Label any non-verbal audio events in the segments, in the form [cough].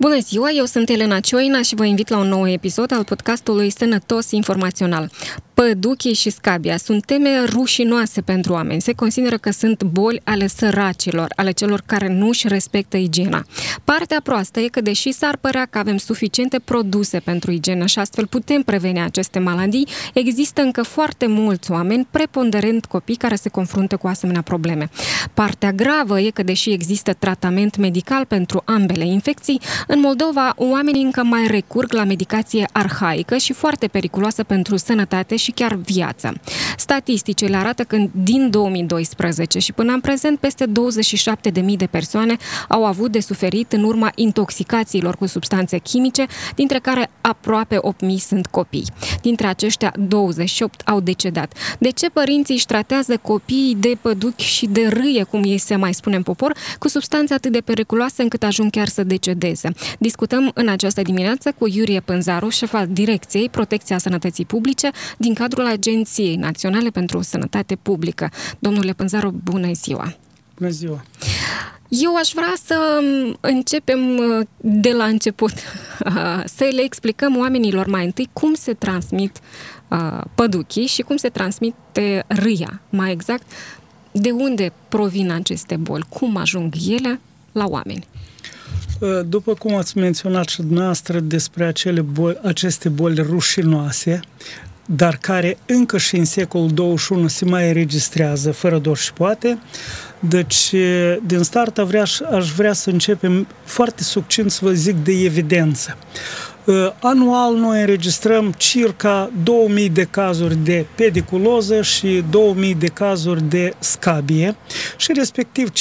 Bună ziua, eu sunt Elena Cioina și vă invit la un nou episod al podcastului Sănătos Informațional. Păduchii și scabia sunt teme rușinoase pentru oameni. Se consideră că sunt boli ale săracilor, ale celor care nu își respectă igiena. Partea proastă e că, deși s-ar părea că avem suficiente produse pentru igienă și astfel putem preveni aceste maladii, există încă foarte mulți oameni, preponderent copii, care se confruntă cu asemenea probleme. Partea gravă e că, deși există tratament medical pentru ambele infecții, în Moldova oamenii încă mai recurg la medicație arhaică și foarte periculoasă pentru sănătate și și chiar viață. Statisticile arată că din 2012 și până în prezent peste 27.000 de persoane au avut de suferit în urma intoxicațiilor cu substanțe chimice, dintre care aproape 8.000 sunt copii. Dintre aceștia, 28 au decedat. De ce părinții își tratează copiii de păduchi și de râie, cum ei se mai spune în popor, cu substanțe atât de periculoase încât ajung chiar să decedeze? Discutăm în această dimineață cu Iurie Pânzaru, șef al Direcției Protecția Sănătății Publice din cadrul Agenției Naționale pentru Sănătate Publică. Domnule Pânzaru, bună ziua! Bună ziua! Eu aș vrea să începem uh, de la început, [laughs] să le explicăm oamenilor mai întâi cum se transmit uh, păduchii și cum se transmite râia, mai exact, de unde provin aceste boli, cum ajung ele la oameni. Uh, după cum ați menționat și dumneavoastră despre acele boli, aceste boli rușinoase, dar care încă și în secolul 21 se mai înregistrează fără dor și poate. Deci, din start aș vrea să începem foarte succint să vă zic de evidență. Uh, anual noi înregistrăm circa 2000 de cazuri de pediculoză și 2000 de cazuri de scabie și respectiv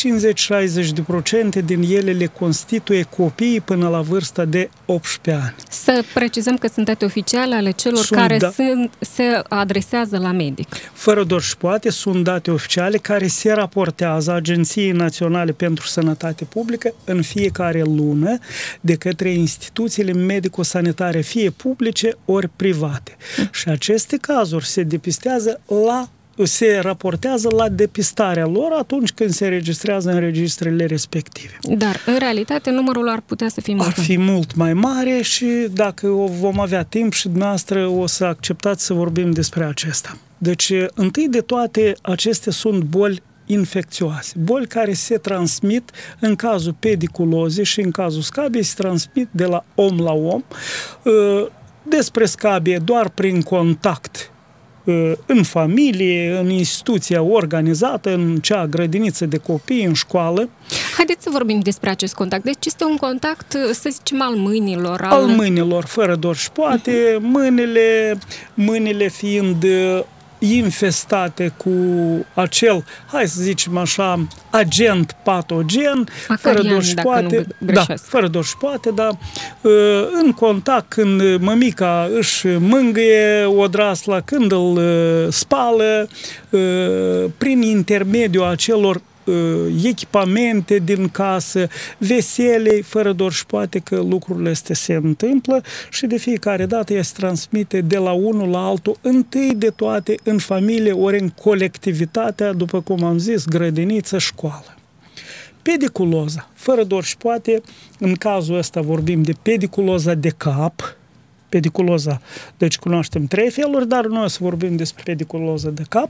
50-60% din ele le constituie copii până la vârsta de 18 ani. Să precizăm că sunt date oficiale ale celor sunt care da... sunt, se adresează la medic. Fără doar și poate, sunt date oficiale care se raportează Agenției Naționale pentru Sănătate Publică în fiecare lună de către instituțiile medico-sanitare, fie publice ori private. Și aceste cazuri se depistează la se raportează la depistarea lor atunci când se registrează în registrele respective. Dar, în realitate, numărul ar putea să fie mult Ar fi mult mai mare și dacă o vom avea timp și dumneavoastră o să acceptați să vorbim despre acesta. Deci, întâi de toate, acestea sunt boli infecțioase, boli care se transmit în cazul pediculozei și în cazul scabiei se transmit de la om la om. Despre scabie doar prin contact în familie, în instituția organizată, în cea grădiniță de copii, în școală. Haideți să vorbim despre acest contact. Deci este un contact, să zicem, al mâinilor. Al, al mâinilor, fără dor și poate, uh-huh. mâinile, mâinile fiind infestate cu acel, hai să zicem așa, agent patogen, Acarian, fără doși poate, da, fără doși poate, da, în contact când mămica își mângâie odrasla, când îl spală, prin intermediul acelor Uh, echipamente din casă, vesele, fără doar și poate că lucrurile astea se întâmplă și de fiecare dată ea se transmite de la unul la altul, întâi de toate în familie, ori în colectivitatea, după cum am zis, grădiniță, școală. Pediculoza, fără doar și poate, în cazul ăsta vorbim de pediculoza de cap, pediculoza. Deci cunoaștem trei feluri, dar noi o să vorbim despre pediculoza de cap.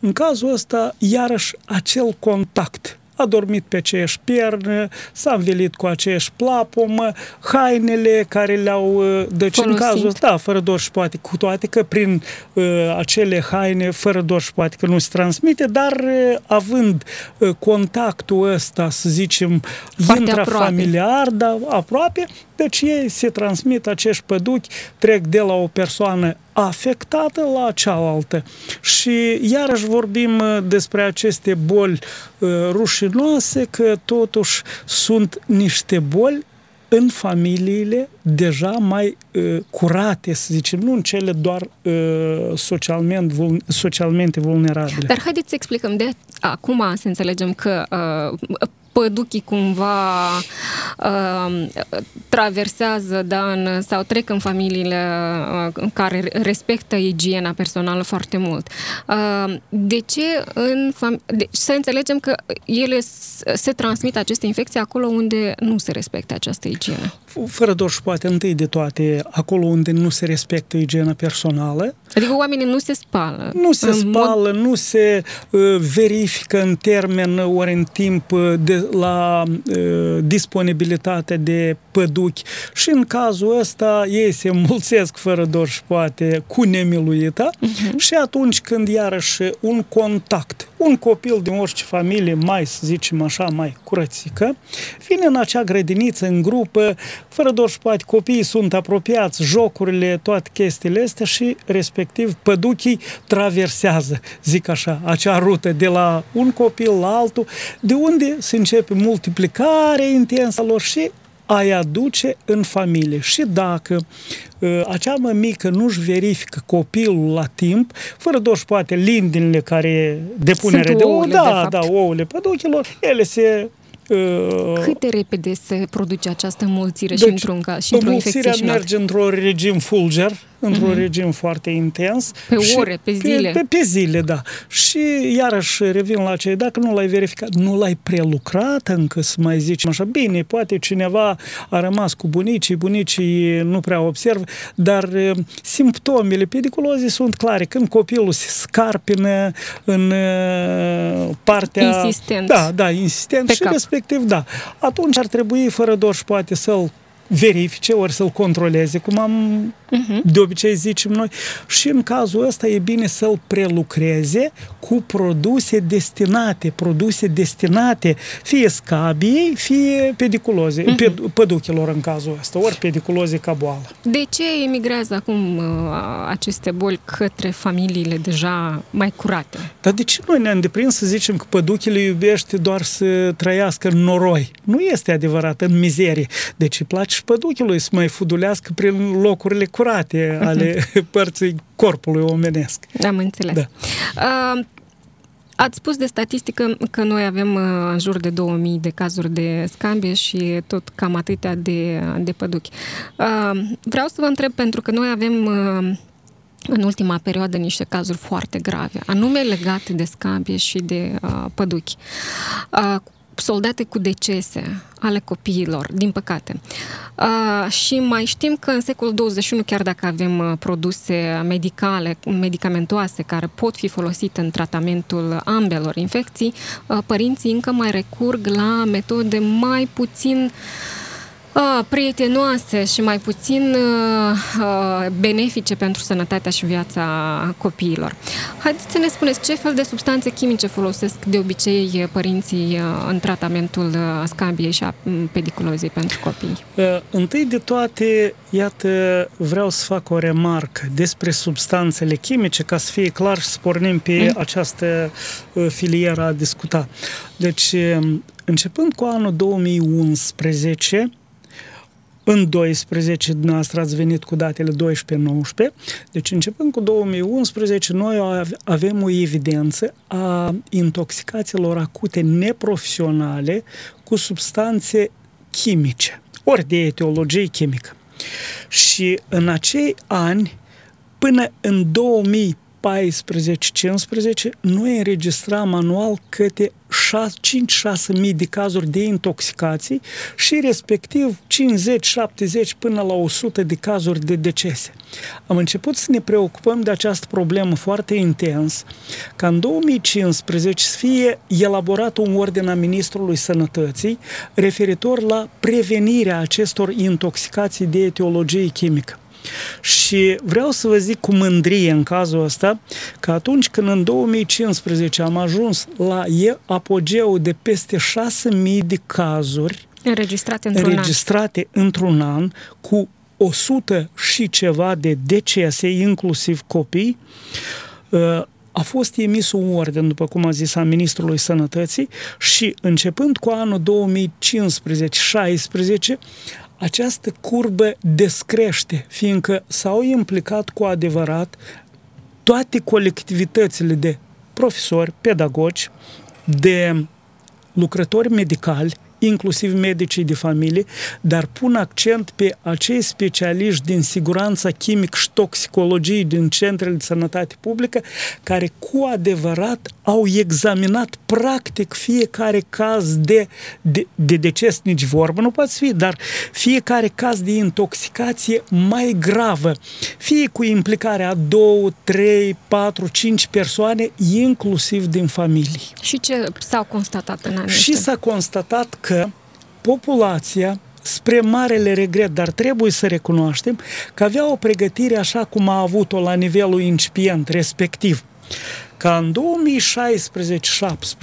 În cazul ăsta, iarăși, acel contact a dormit pe aceeași piernă, s-a învelit cu aceeași plapumă, hainele care le-au... Uh, deci Folosit. în cazul ăsta, da, fără doar și poate, cu toate că prin uh, acele haine, fără doar și poate că nu se transmite, dar uh, având uh, contactul ăsta, să zicem, Foarte intrafamiliar, aproape. da, aproape, deci ei se transmit acești păduchi, trec de la o persoană afectată la cealaltă. Și iarăși vorbim uh, despre aceste boli uh, rușinoase, că totuși sunt niște boli în familiile deja mai uh, curate, să zicem, nu în cele doar uh, socialmente, vul, socialmente vulnerabile. Dar haideți să explicăm de acum să înțelegem că uh, păduchii cumva uh, traversează da, în, sau trec în familiile uh, care respectă igiena personală foarte mult. Uh, de ce în fam- de, să înțelegem că ele se transmit aceste infecții acolo unde nu se respectă această igienă? Fără doar și poate întâi de toate, acolo unde nu se respectă igiena personală. Adică oamenii nu se spală. Nu se spală, mod... nu se uh, verifică în termen ori în timp uh, de, la uh, disponibilitatea de păduchi și în cazul ăsta ei se mulțesc fără doar și poate cu nemiluita uh-huh. și atunci când iarăși un contact, un copil din orice familie mai, să zicem așa, mai curățică, vine în acea grădiniță, în grupă, fără doar și poate copiii sunt apropiați, jocurile, toate chestiile astea și respectiv păduchii traversează, zic așa, acea rută de la un copil la altul, de unde se începe multiplicarea intensă lor și ai aduce în familie. Și dacă uh, acea mămică nu-și verifică copilul la timp, fără doar poate lindinile care depunere de ouă, da, de da, ouăle păduchilor, ele se Uh, Cât de repede se produce această mulțire deci, și într-un caz și într-o infecție și merge într-un regim fulger, într-un uh-huh. regim foarte intens. Pe ore, pe zile. Pe, pe, pe zile, da. Și iarăși revin la ce, dacă nu l-ai verificat, nu l-ai prelucrat încă, să mai zicem așa, bine, poate cineva a rămas cu bunicii, bunicii nu prea observă, dar uh, simptomele pediculozii sunt clare. Când copilul se scarpină în uh, partea... Insistent. Da, da, insistent pe și cap. respectiv, da. Atunci ar trebui, fără doar și poate să-l verifice, ori să-l controleze, cum am uh-huh. de obicei zicem noi, și în cazul ăsta e bine să-l prelucreze cu produse destinate, produse destinate fie scabiei, fie pediculoze, uh-huh. păduchilor în cazul ăsta, ori pediculoze ca boală. De ce emigrează acum uh, aceste boli către familiile deja mai curate? Dar de ce noi ne-am deprins să zicem că păduchile iubește doar să trăiască în noroi? Nu este adevărat, în mizerie. Deci îi place și păduchilui să mai fudulească prin locurile curate ale [laughs] părții corpului omenesc. Am înțeles. Da. Uh, Ați spus de statistică că noi avem uh, în jur de 2000 de cazuri de scambie și tot cam atâtea de, de păduchi. Uh, vreau să vă întreb, pentru că noi avem uh, în ultima perioadă niște cazuri foarte grave, anume legate de scambie și de păduchi soldate cu decese ale copiilor, din păcate. Uh, și mai știm că în secolul 21, chiar dacă avem uh, produse medicale, medicamentoase care pot fi folosite în tratamentul ambelor infecții, uh, părinții încă mai recurg la metode mai puțin uh, prietenoase și mai puțin benefice pentru sănătatea și viața copiilor. Haideți să ne spuneți ce fel de substanțe chimice folosesc de obicei părinții în tratamentul scambiei și a pediculozei pentru copii? Întâi de toate, iată, vreau să fac o remarcă despre substanțele chimice, ca să fie clar și să pornim pe mm. această filieră a discuta. Deci, începând cu anul 2011, în 12, dumneavoastră ați venit cu datele 12-19, deci începând cu 2011, noi avem o evidență a intoxicațiilor acute neprofesionale cu substanțe chimice, ori de etiologie chimică. Și în acei ani, până în 2000 14-15, noi înregistram anual câte 5-6 mii de cazuri de intoxicații și respectiv 50-70 până la 100 de cazuri de decese. Am început să ne preocupăm de această problemă foarte intens, ca în 2015 să fie elaborat un ordin a Ministrului Sănătății referitor la prevenirea acestor intoxicații de etiologie chimică. Și vreau să vă zic cu mândrie în cazul ăsta că atunci când în 2015 am ajuns la apogeul de peste 6.000 de cazuri înregistrate într-un înregistrate an. într-un an cu 100 și ceva de decese, inclusiv copii, uh, a fost emis un orden, după cum a zis a Ministrului Sănătății și începând cu anul 2015-16 această curbă descrește, fiindcă s-au implicat cu adevărat toate colectivitățile de profesori, pedagogi, de lucrători medicali, inclusiv medicii de familie, dar pun accent pe acei specialiști din siguranța chimic și toxicologie din centrele de sănătate publică, care cu adevărat au examinat practic fiecare caz de, de, de deces, nici vorbă nu poate fi, dar fiecare caz de intoxicație mai gravă, fie cu implicarea a două, trei, patru, cinci persoane, inclusiv din familie. Și ce s-au constatat în anii Și s-a constatat că populația spre marele regret, dar trebuie să recunoaștem că avea o pregătire așa cum a avut-o la nivelul incipient, respectiv ca în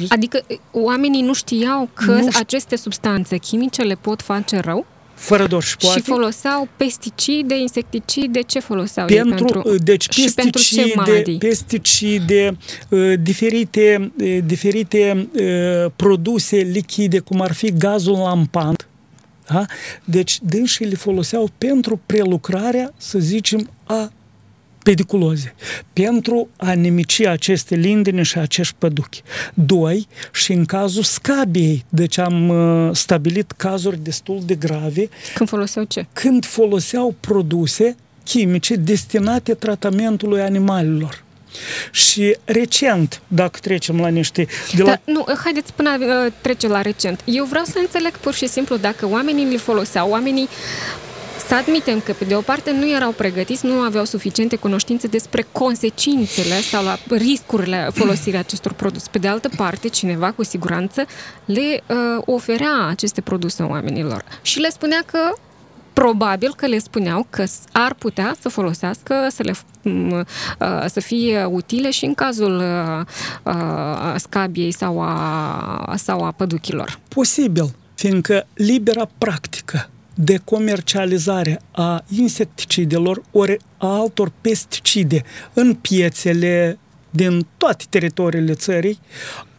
2016-17... Adică oamenii nu știau că nu ști... aceste substanțe chimice le pot face rău? Fără doar și poate. Și foloseau pesticide, insecticide, ce foloseau pentru, pentru Deci și pesticide, pentru ce pesticide, diferite, diferite produse lichide, cum ar fi gazul lampant, da? Deci dânsii le foloseau pentru prelucrarea, să zicem, a pediculoze, pentru a nemici aceste lindene și acești păduchi. Doi, și în cazul scabiei, deci am uh, stabilit cazuri destul de grave. Când foloseau ce? Când foloseau produse chimice destinate tratamentului animalelor. Și recent, dacă trecem la niște... De la... Da, nu, haideți până uh, trece la recent. Eu vreau să înțeleg pur și simplu dacă oamenii le foloseau, oamenii să admitem că, pe de o parte, nu erau pregătiți, nu aveau suficiente cunoștințe despre consecințele sau la riscurile folosirii acestor produse. Pe de altă parte, cineva cu siguranță le uh, oferea aceste produse oamenilor și le spunea că probabil că le spuneau că ar putea să folosească, să le uh, să fie utile și în cazul uh, uh, scabiei sau a, sau a păduchilor. Posibil, fiindcă libera practică de comercializare a insecticidelor ori a altor pesticide în piețele din toate teritoriile țării,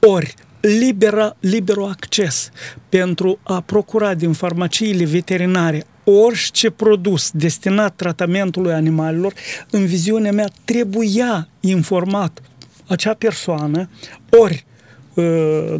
ori libera, liberul acces pentru a procura din farmaciile veterinare orice produs destinat tratamentului animalelor, în viziunea mea, trebuia informat acea persoană, ori uh,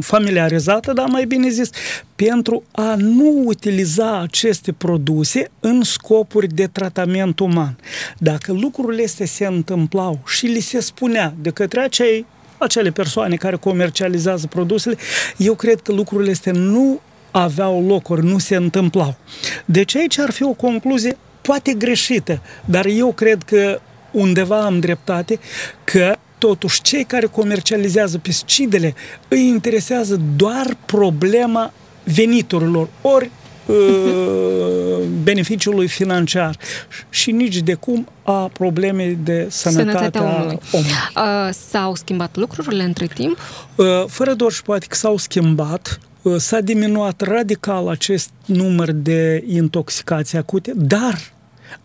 familiarizată, dar mai bine zis, pentru a nu utiliza aceste produse în scopuri de tratament uman. Dacă lucrurile astea se întâmplau și li se spunea de către acei acele persoane care comercializează produsele, eu cred că lucrurile astea nu aveau locuri, nu se întâmplau. Deci aici ar fi o concluzie poate greșită, dar eu cred că undeva am dreptate că totuși cei care comercializează pesticidele îi interesează doar problema veniturilor, ori uh, [laughs] beneficiului financiar și nici de cum a problemei de sănătate a omului. omului. Uh, s-au schimbat lucrurile între timp? Uh, fără doar și poate că s-au schimbat. Uh, s-a diminuat radical acest număr de intoxicații acute, dar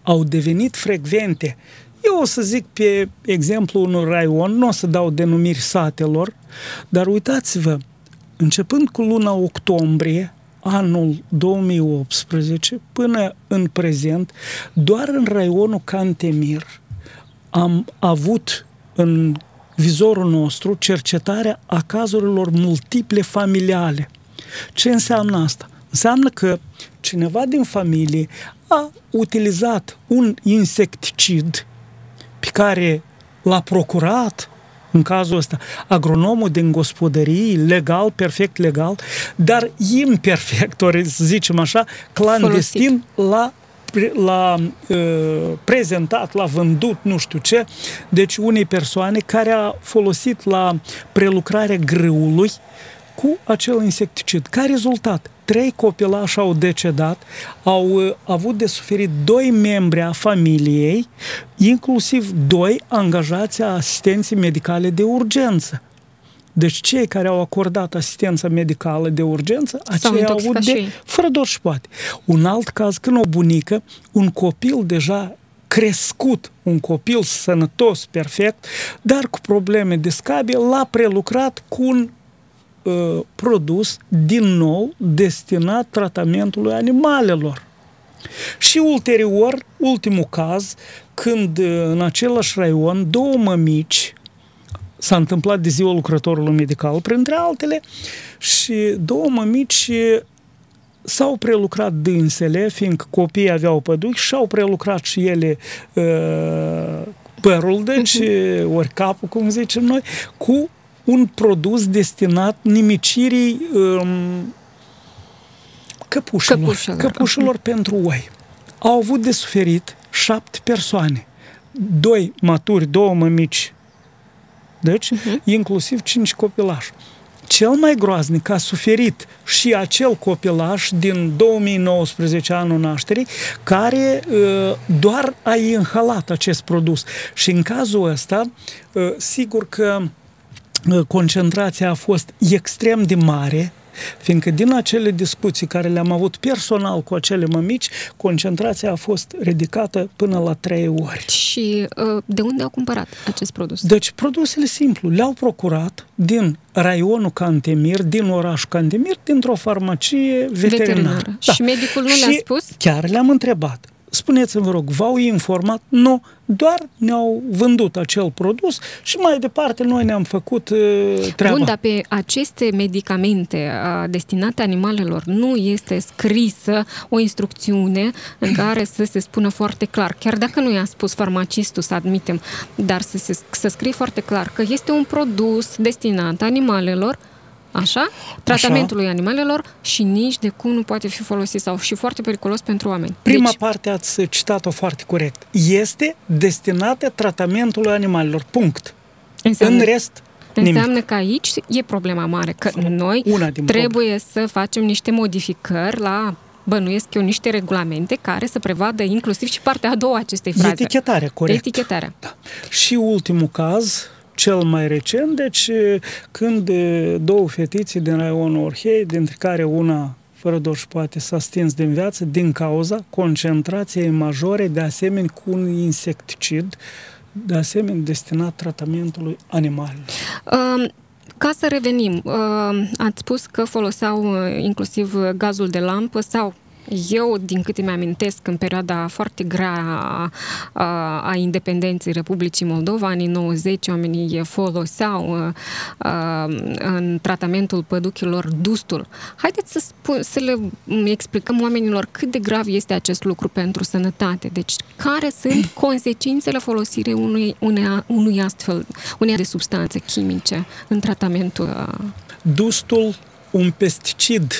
au devenit frecvente eu o să zic pe exemplu unui raion, nu o să dau denumiri satelor, dar uitați-vă, începând cu luna octombrie, anul 2018 până în prezent, doar în raionul Cantemir am avut în vizorul nostru cercetarea a cazurilor multiple familiale. Ce înseamnă asta? Înseamnă că cineva din familie a utilizat un insecticid pe care l-a procurat în cazul ăsta, agronomul din gospodării, legal, perfect legal, dar imperfect, ori să zicem așa, clandestin, l-a l-a uh, prezentat, l-a vândut, nu știu ce, deci unei persoane care a folosit la prelucrarea grâului cu acel insecticid. Ca rezultat, trei copilași au decedat, au uh, avut de suferit doi membri a familiei, inclusiv doi angajați a asistenții medicale de urgență. Deci cei care au acordat asistența medicală de urgență, aceia au avut de... Fără doar și șpoate. Un alt caz, când o bunică, un copil deja crescut, un copil sănătos, perfect, dar cu probleme de scabie, l-a prelucrat cu un uh, produs din nou destinat tratamentului animalelor. Și ulterior, ultimul caz, când uh, în același raion două mămici s-a întâmplat de ziua lucrătorului medical, printre altele, și două mămici s-au prelucrat dânsele, fiindcă copiii aveau păduchi și au prelucrat și ele uh, părul, deci, uh-huh. [laughs] ori capul, cum zicem noi, cu un produs destinat nimicirii um, căpușilor, căpușilor, căpușilor uh-huh. pentru oi. Au avut de suferit șapte persoane, doi maturi, două mămici, deci, uh-huh. inclusiv cinci copilași cel mai groaznic a suferit și acel copilaș din 2019, anul nașterii, care uh, doar a inhalat acest produs. Și în cazul ăsta, uh, sigur că uh, concentrația a fost extrem de mare, fiindcă din acele discuții care le-am avut personal cu acele mămici, concentrația a fost ridicată până la trei ori. Și uh, de unde au cumpărat acest produs? Deci, produsele simplu, le-au procurat din raionul Cantemir, din orașul Cantemir, dintr-o farmacie veterinară. veterinară. Da. Și medicul nu le-a spus? chiar le-am întrebat spuneți-mi, vă rog, v-au informat? Nu, doar ne-au vândut acel produs și mai departe noi ne-am făcut uh, treaba. Bun, dar pe aceste medicamente uh, destinate animalelor nu este scrisă o instrucțiune în care să se spună foarte clar, chiar dacă nu i-a spus farmacistul să admitem, dar să, se, să scrie foarte clar că este un produs destinat animalelor Așa? Tratamentului Așa. animalelor și nici de cum nu poate fi folosit sau și foarte periculos pentru oameni. Prima deci, parte ați citat-o foarte corect. Este destinată tratamentului animalelor. Punct. Înseamnă, În rest, Înseamnă nimic. că aici e problema mare, că noi Una din trebuie probleme. să facem niște modificări la bănuiesc eu niște regulamente care să prevadă inclusiv și partea a doua acestei fraze. Etichetarea, corect. Etichetarea. Da. Și ultimul caz, cel mai recent, deci când două fetițe din raionul Orhei, dintre care una fără doar poate s-a stins din viață din cauza concentrației majore, de asemenea cu un insecticid, de asemenea destinat tratamentului animalelor. Um... Ca să revenim, ați spus că foloseau inclusiv gazul de lampă sau eu, din câte mi-amintesc, în perioada foarte grea a, a, a independenței Republicii Moldova, anii 90, oamenii foloseau a, a, în tratamentul păduchilor dustul. Haideți să, spun, să le explicăm oamenilor cât de grav este acest lucru pentru sănătate. Deci, care sunt [clears throat] consecințele folosirii unui, unei, unui astfel, unei de substanțe chimice în tratamentul... Dustul, un pesticid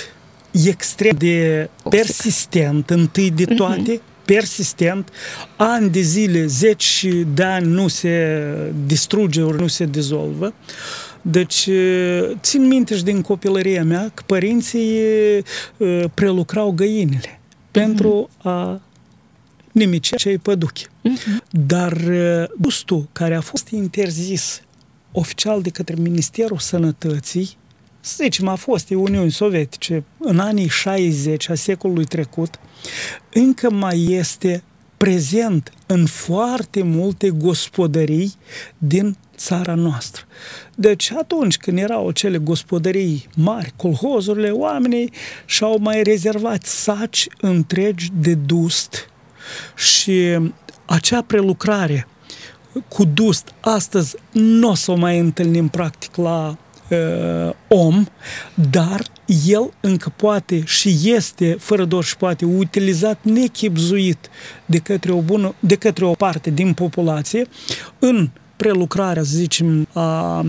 extrem de persistent, întâi de toate, uh-huh. persistent, ani de zile, zeci de ani nu se distruge ori nu se dizolvă. Deci, țin minte și din copilăria mea că părinții prelucrau găinile uh-huh. pentru a nimici cei păduchi. Uh-huh. Dar gustul care a fost interzis oficial de către Ministerul Sănătății să zicem, a fost Uniunii Sovietice în anii 60 a secolului trecut, încă mai este prezent în foarte multe gospodării din țara noastră. Deci atunci când erau cele gospodării mari, colhozurile, oamenii și-au mai rezervat saci întregi de dust și acea prelucrare cu dust astăzi nu o să o mai întâlnim practic la uh, om, dar el încă poate și este, fără doar și poate, utilizat nechipzuit de către o, bună, de către o parte din populație în prelucrarea, să zicem, a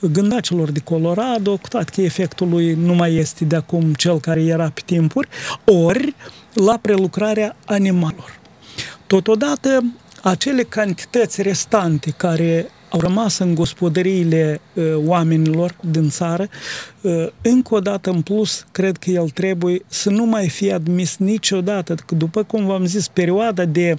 gândacilor de Colorado, cu toate că efectul lui nu mai este de acum cel care era pe timpuri, ori la prelucrarea animalelor. Totodată, acele cantități restante care au rămas în gospodăriile uh, oamenilor din țară, uh, încă o dată în plus, cred că el trebuie să nu mai fie admis niciodată, că după cum v-am zis, perioada de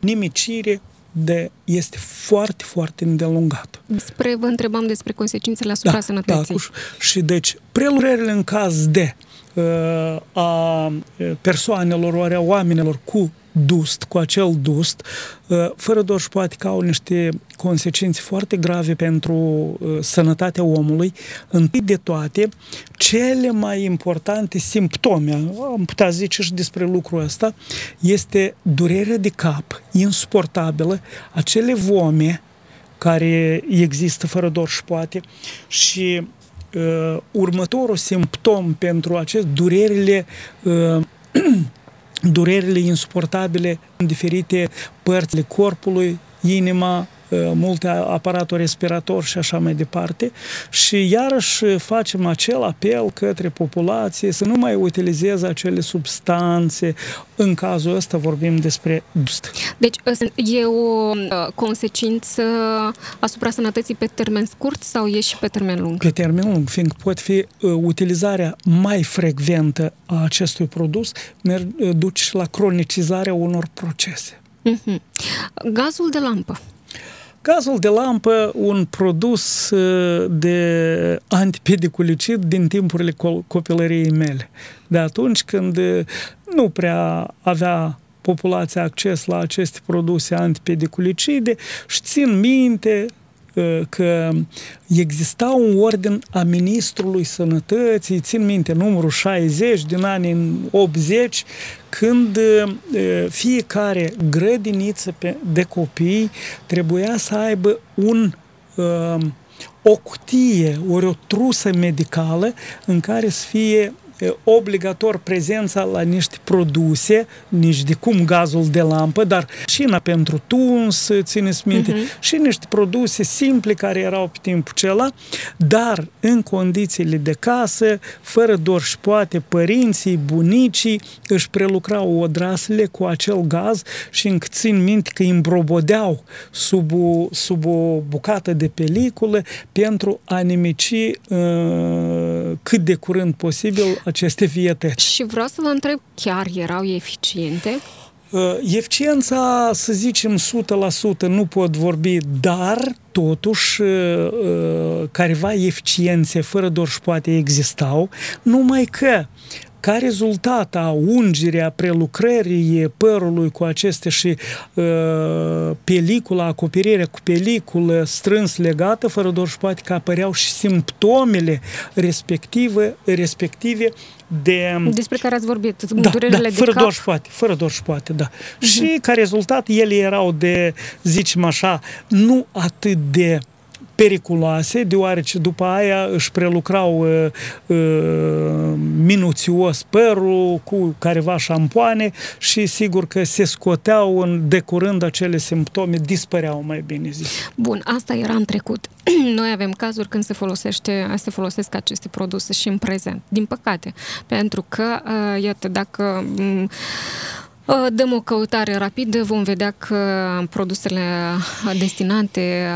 nimicire de, este foarte, foarte îndelungată. Despre, vă întrebam despre consecințele asupra da, sănătății. Da, și deci, prelucrările în caz de uh, a persoanelor, ori a oamenilor cu dust, cu acel dust, uh, fără doar și șpoate că au niște consecințe foarte grave pentru uh, sănătatea omului. Întâi de toate, cele mai importante simptome, am putea zice și despre lucrul ăsta, este durerea de cap insuportabilă, acele vome care există fără dor și șpoate și uh, următorul simptom pentru acest durerile uh, durerile insuportabile în diferite părțile corpului, inima, Uh, multe aparatul respirator și așa mai departe și iarăși facem acel apel către populație să nu mai utilizeze acele substanțe. În cazul ăsta vorbim despre dust. Deci e o uh, consecință asupra sănătății pe termen scurt sau e și pe termen lung? Pe termen lung, fiindcă pot fi uh, utilizarea mai frecventă a acestui produs duce și la cronicizarea unor procese. Uh-huh. Gazul de lampă. Gazul de lampă, un produs uh, de antipediculicid din timpurile copilăriei mele. De atunci când uh, nu prea avea populația acces la aceste produse antipediculicide și țin minte că exista un ordin a Ministrului Sănătății, țin minte, numărul 60 din anii 80, când fiecare grădiniță de copii trebuia să aibă un o cutie, ori o trusă medicală în care să fie obligator prezența la niște produse, nici de cum gazul de lampă, dar șina pentru tuns, țineți minte, uh-huh. și niște produse simple care erau pe timpul acela, dar în condițiile de casă, fără dor și poate, părinții, bunicii își prelucrau odrasele cu acel gaz și încă țin minte că îi îmbrobodeau sub o, sub o bucată de peliculă pentru a nimici uh, cât de curând posibil aceste vietăți. Și vreau să vă întreb, chiar erau eficiente? Uh, eficiența, să zicem, 100% nu pot vorbi, dar totuși uh, uh, careva eficiențe fără doar și poate existau, numai că ca rezultat a ungerii, a prelucrării părului cu aceste și uh, pelicula, acoperirea cu peliculă strâns legată, fără doar și poate că apăreau și simptomele respective, respective de... Despre care ați vorbit, da, durerile da, de fără cap. doar și poate, fără doar și poate, da. Uh-huh. Și ca rezultat ele erau de, zicem așa, nu atât de periculoase, deoarece după aia își prelucrau uh, uh, minuțios părul cu careva șampoane și sigur că se scoteau în, de curând acele simptome, dispăreau mai bine zis. Bun, asta era în trecut. [clears throat] Noi avem cazuri când se folosește, se folosesc aceste produse și în prezent, din păcate, pentru că, uh, iată, dacă uh, Uh, dăm o căutare rapidă, vom vedea că produsele destinate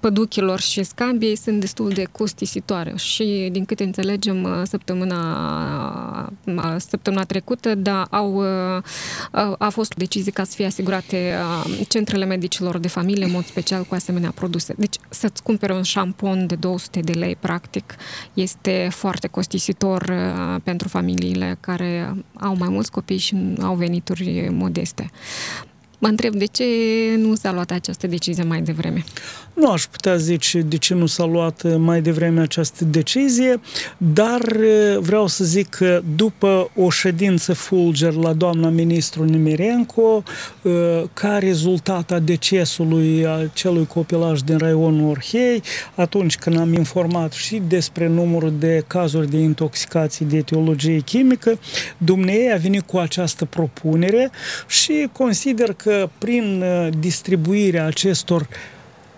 păduchilor și scambiei sunt destul de costisitoare și din câte înțelegem uh, săptămâna, uh, săptămâna trecută, da, au, a fost decizie ca să fie asigurate centrele medicilor de familie, în mod special cu asemenea produse. Deci să-ți cumpere un șampon de 200 de lei, practic, este foarte costisitor pentru familiile care au mai mult mulți copii și au venituri modeste. Mă întreb de ce nu s-a luat această decizie mai devreme. Nu aș putea zice de ce nu s-a luat mai devreme această decizie, dar vreau să zic că după o ședință fulger la doamna ministru Nimirenco, ca rezultat a decesului acelui copilaj din raionul Orhei, atunci când am informat și despre numărul de cazuri de intoxicații de etiologie chimică, dumnei a venit cu această propunere și consider că că prin uh, distribuirea acestor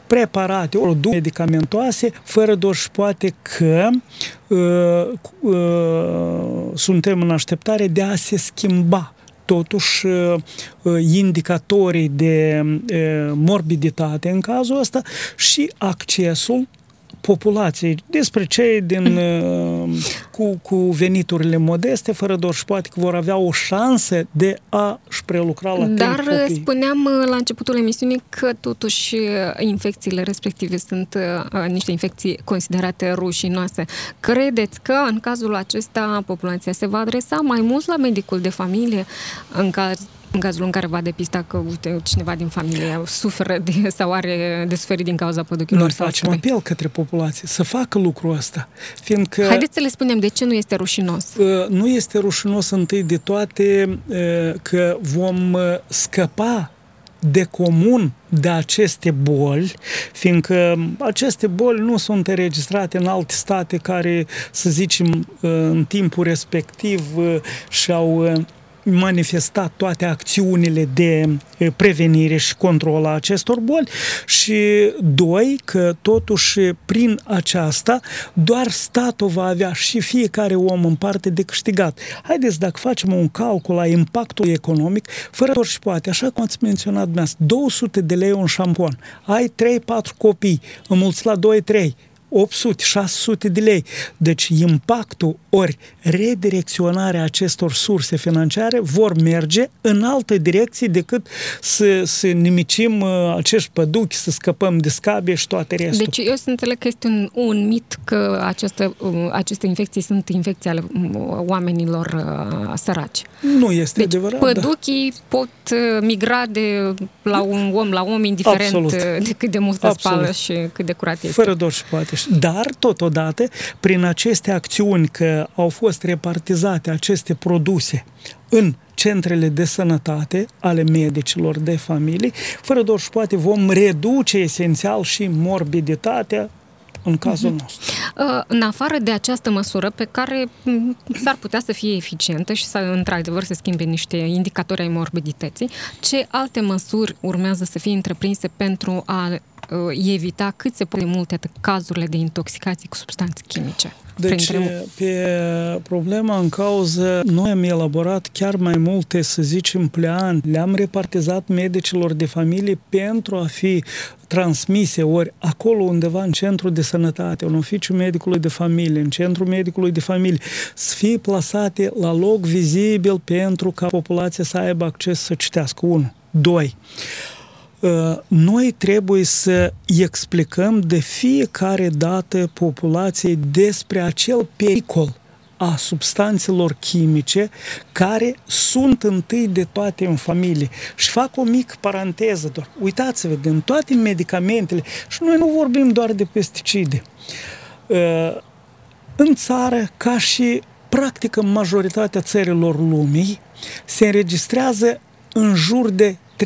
preparate, produse medicamentoase, fără doar și poate că uh, uh, suntem în așteptare de a se schimba totuși uh, uh, indicatorii de morbiditate în cazul ăsta și accesul populației, despre cei din, [laughs] uh, cu, cu veniturile modeste, fără doar și poate că vor avea o șansă de a-și prelucra la Dar timp copii. spuneam uh, la începutul emisiunii că totuși uh, infecțiile respective sunt niște infecții considerate rușinoase. Credeți că în cazul acesta populația se va adresa mai mult la medicul de familie în caz în cazul în care va depista că, uite, cineva din familie suferă de, sau are de suferit din cauza păduchilor. Noi facem apel către populație să facă lucrul ăsta, fiindcă... Haideți să le spunem de ce nu este rușinos. Uh, nu este rușinos întâi de toate uh, că vom uh, scăpa de comun de aceste boli, fiindcă aceste boli nu sunt înregistrate în alte state care, să zicem, în timpul respectiv și-au manifestat toate acțiunile de prevenire și control a acestor boli și doi, că totuși prin aceasta doar statul va avea și fiecare om în parte de câștigat. Haideți dacă facem un calcul a impactului economic, fără doar și poate, așa cum ați menționat dumneavoastră, 200 de lei un șampon, ai 3-4 copii, înmulți la 2-3, 800-600 de lei. Deci impactul ori redirecționarea acestor surse financiare vor merge în alte direcții decât să, să nimicim uh, acești păduchi, să scăpăm de scabe și toate restul. Deci eu să înțeleg că este un, un mit că această, uh, aceste infecții sunt infecții ale uh, oamenilor uh, săraci. Nu este deci, adevărat. păduchii da. pot migra de la un om la om, indiferent Absolut. de cât de mult Absolut. spală și cât de curat este. Fără doar și poate. Dar, totodată, prin aceste acțiuni că au fost repartizate aceste produse în centrele de sănătate ale medicilor de familie, fără doar și poate vom reduce esențial și morbiditatea în cazul uh-huh. nostru. Uh, în afară de această măsură pe care s-ar putea să fie eficientă și să, într-adevăr, să schimbe niște indicatori ai morbidității, ce alte măsuri urmează să fie întreprinse pentru a Uh, evita cât se poate multe cazurile de intoxicații cu substanțe chimice. Deci, pe problema în cauză, noi am elaborat chiar mai multe, să zicem, plan. Le-am repartizat medicilor de familie pentru a fi transmise ori acolo undeva în centru de sănătate, în oficiul medicului de familie, în centrul medicului de familie, să fie plasate la loc vizibil pentru ca populația să aibă acces să citească. 1. 2 Uh, noi trebuie să explicăm de fiecare dată populației despre acel pericol a substanțelor chimice care sunt întâi de toate în familie. Și fac o mică paranteză doar. Uitați-vă, din toate medicamentele, și noi nu vorbim doar de pesticide, uh, în țară, ca și practic în majoritatea țărilor lumii, se înregistrează în jur de 30-35%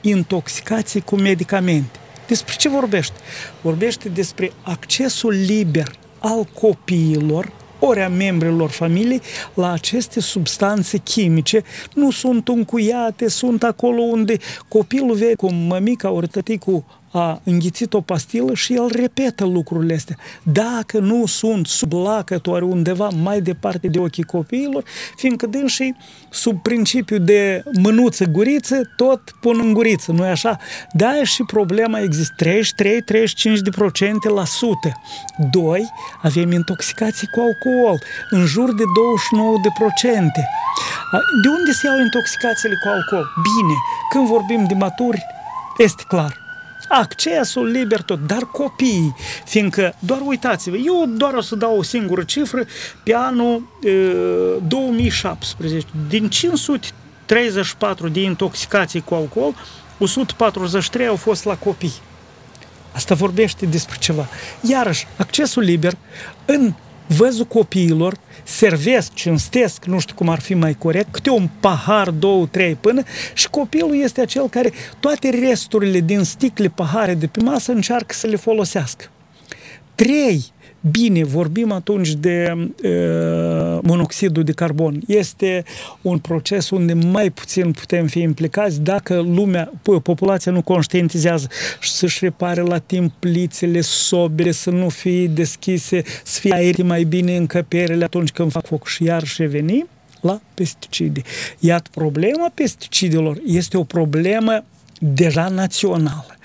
intoxicații cu medicamente. Despre ce vorbește? Vorbește despre accesul liber al copiilor ori a membrilor familiei la aceste substanțe chimice. Nu sunt încuiate, sunt acolo unde copilul vede cum mămica ori tăticul a înghițit o pastilă și el repetă lucrurile astea. Dacă nu sunt sub lacătoare undeva mai departe de ochii copiilor, fiindcă și sub principiu de mânuță-guriță, tot pun în guriță, nu-i așa? Da, și problema există 33-35% la sută. Doi, avem intoxicații cu alcool, în jur de 29%. De unde se iau intoxicațiile cu alcool? Bine, când vorbim de maturi, este clar accesul liber tot, dar copiii, fiindcă, doar uitați-vă, eu doar o să dau o singură cifră, pe anul e, 2017, din 534 de intoxicații cu alcool, 143 au fost la copii. Asta vorbește despre ceva. Iarăși, accesul liber în văzul copiilor servesc, cinstesc, nu știu cum ar fi mai corect, câte un pahar, două, trei până și copilul este acel care toate resturile din sticle, pahare de pe masă încearcă să le folosească. Trei, Bine, vorbim atunci de uh, monoxidul de carbon. Este un proces unde mai puțin putem fi implicați dacă lumea, populația nu conștientizează și să-și repare la timp plițele, sobele, să nu fie deschise, să fie aer mai bine încăperile atunci când fac foc și iar și reveni la pesticide. Iată, problema pesticidelor este o problemă deja națională.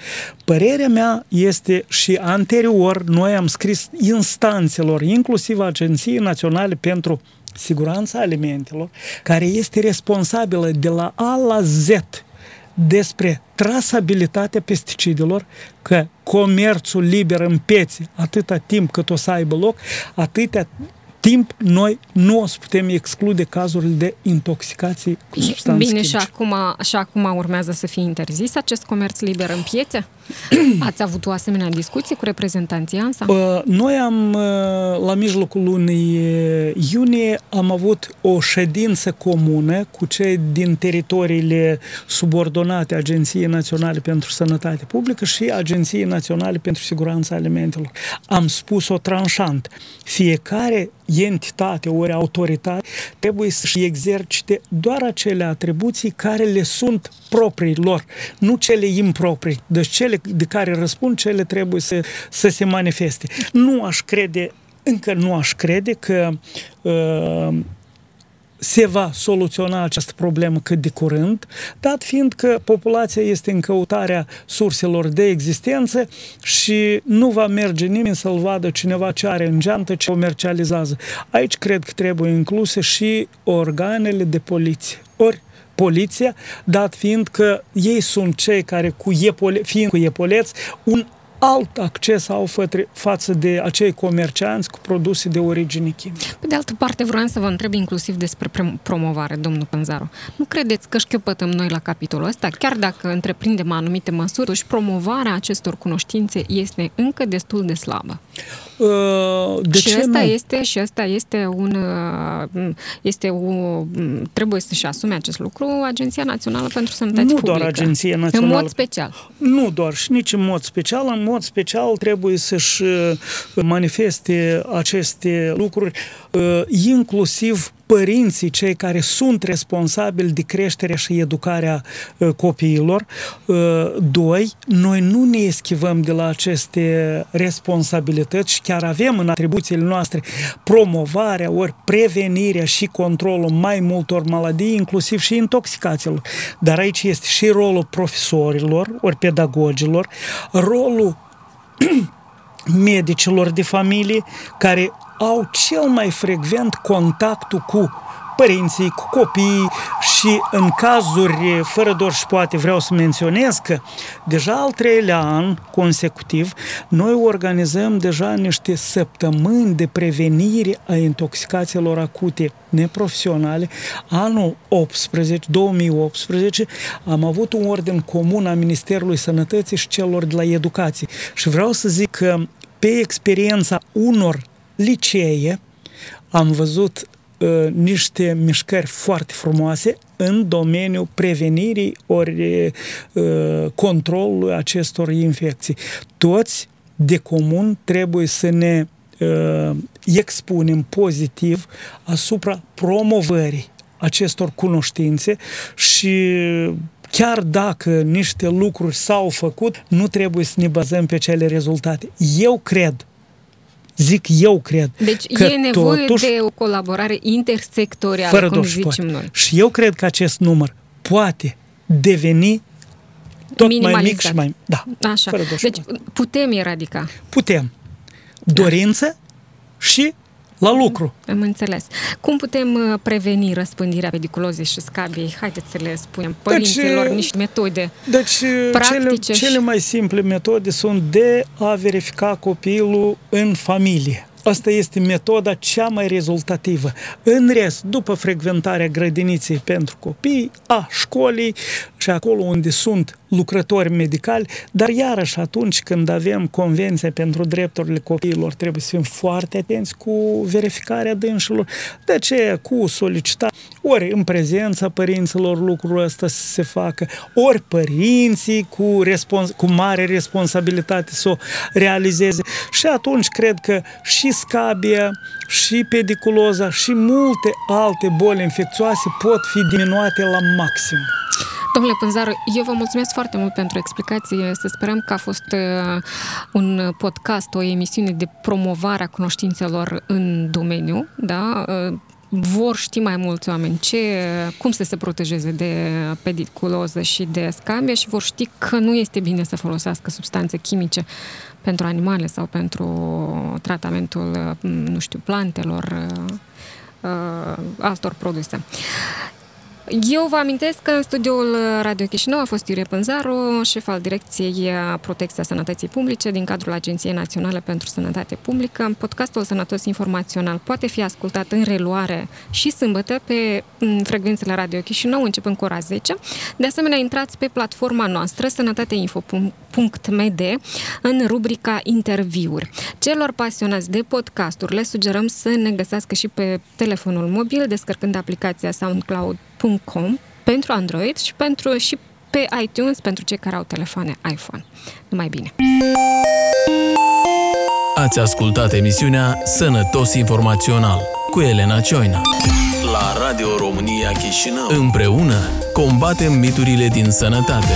Părerea mea este și anterior noi am scris instanțelor, inclusiv Agenției Naționale pentru Siguranța Alimentelor, care este responsabilă de la A la Z despre trasabilitatea pesticidelor, că comerțul liber în piețe, atâta timp cât o să aibă loc, atâta timp noi nu o să putem exclude cazurile de intoxicații cu substanțe Bine, chimice. și acum, și acum urmează să fie interzis acest comerț liber în piețe? [coughs] Ați avut o asemenea discuție cu reprezentanții ANSA? Noi am, la mijlocul lunii iunie, am avut o ședință comună cu cei din teritoriile subordonate Agenției Naționale pentru Sănătate Publică și Agenției Naționale pentru Siguranța Alimentelor. Am spus-o tranșant. Fiecare entitate ori autoritate trebuie să-și exercite doar acele atribuții care le sunt proprii lor, nu cele improprii. Deci cele de care răspund, cele trebuie să, să se manifeste. Nu aș crede, încă nu aș crede că uh, se va soluționa această problemă cât de curând, dat fiind că populația este în căutarea surselor de existență și nu va merge nimeni să-l vadă cineva ce are în geantă, ce comercializează. Aici cred că trebuie incluse și organele de poliție. Ori poliția, dat fiind că ei sunt cei care, cu iepole, fiind cu iepoleți, un alt acces au față de acei comercianți cu produse de origine chimică. Pe de altă parte, vreau să vă întreb inclusiv despre promovare, domnul Pânzaru. Nu credeți că șchiopătăm noi la capitolul ăsta, chiar dacă întreprindem anumite măsuri, și promovarea acestor cunoștințe este încă destul de slabă? Uh, de și ce asta nu? este și asta este un uh, este o trebuie să-și asume acest lucru Agenția Națională pentru Sănătate nu Publică. Nu doar Agenția Națională. În mod special. Nu doar și nici în mod special. În mod special trebuie să-și uh, manifeste aceste lucruri inclusiv părinții cei care sunt responsabili de creșterea și educarea uh, copiilor. Uh, doi, noi nu ne eschivăm de la aceste responsabilități și chiar avem în atribuțiile noastre promovarea ori prevenirea și controlul mai multor maladii, inclusiv și intoxicațiilor. Dar aici este și rolul profesorilor, ori pedagogilor, rolul [clears throat] medicilor de familie care au cel mai frecvent contactul cu părinții, cu copiii și în cazuri fără doar și poate vreau să menționez că deja al treilea an consecutiv noi organizăm deja niște săptămâni de prevenire a intoxicațiilor acute neprofesionale. Anul 18, 2018 am avut un ordin comun a Ministerului Sănătății și celor de la educație și vreau să zic că pe experiența unor licee am văzut uh, niște mișcări foarte frumoase în domeniul prevenirii ori uh, controlului acestor infecții. Toți de comun trebuie să ne uh, expunem pozitiv asupra promovării acestor cunoștințe și chiar dacă niște lucruri s-au făcut, nu trebuie să ne bazăm pe cele rezultate. Eu cred Zic eu, cred. Deci că e nevoie totuși, de o colaborare intersectorială, fără cum zicem poate. noi. Și eu cred că acest număr poate deveni tot mai mic și mai... Da, Așa. fără Deci putem eradica. Putem. Dorință și la lucru. Am înțeles. Cum putem uh, preveni răspândirea pediculozei și scabiei? Haideți să le spunem părinților deci, niște metode Deci practice cele, cele mai simple metode sunt de a verifica copilul în familie. Asta este metoda cea mai rezultativă. În rest, după frecventarea grădiniței pentru copii, a școlii și acolo unde sunt lucrători medicali, dar iarăși atunci când avem Convenția pentru drepturile copiilor, trebuie să fim foarte atenți cu verificarea dânșilor. De ce cu solicitare, ori în prezența părinților lucrul ăsta să se facă, ori părinții cu, respons- cu mare responsabilitate să o realizeze. Și atunci cred că și scabia, și pediculoza, și multe alte boli infecțioase pot fi diminuate la maxim. Domnule Pânzaru, eu vă mulțumesc foarte mult pentru explicație. Să sperăm că a fost uh, un podcast, o emisiune de promovare a cunoștințelor în domeniu, da? Uh, vor ști mai mulți oameni ce, cum să se protejeze de pediculoză și de scambie și vor ști că nu este bine să folosească substanțe chimice pentru animale sau pentru tratamentul, uh, nu știu, plantelor, altor produse. Eu vă amintesc că în studioul Radio Chișinău a fost Iurie Pânzaru, șef al Direcției Protecția Sănătății Publice din cadrul Agenției Naționale pentru Sănătate Publică. Podcastul Sănătos Informațional poate fi ascultat în reluare și sâmbătă pe frecvențele Radio Chișinău, începând cu ora 10. De asemenea, intrați pe platforma noastră sănătateinfo.com .md în rubrica interviuri. Celor pasionați de podcasturi le sugerăm să ne găsească și pe telefonul mobil descărcând aplicația soundcloud.com pentru Android și pentru și pe iTunes pentru cei care au telefoane iPhone. Numai bine! Ați ascultat emisiunea Sănătos Informațional cu Elena Cioina la Radio România Chișinău. Împreună combatem miturile din sănătate.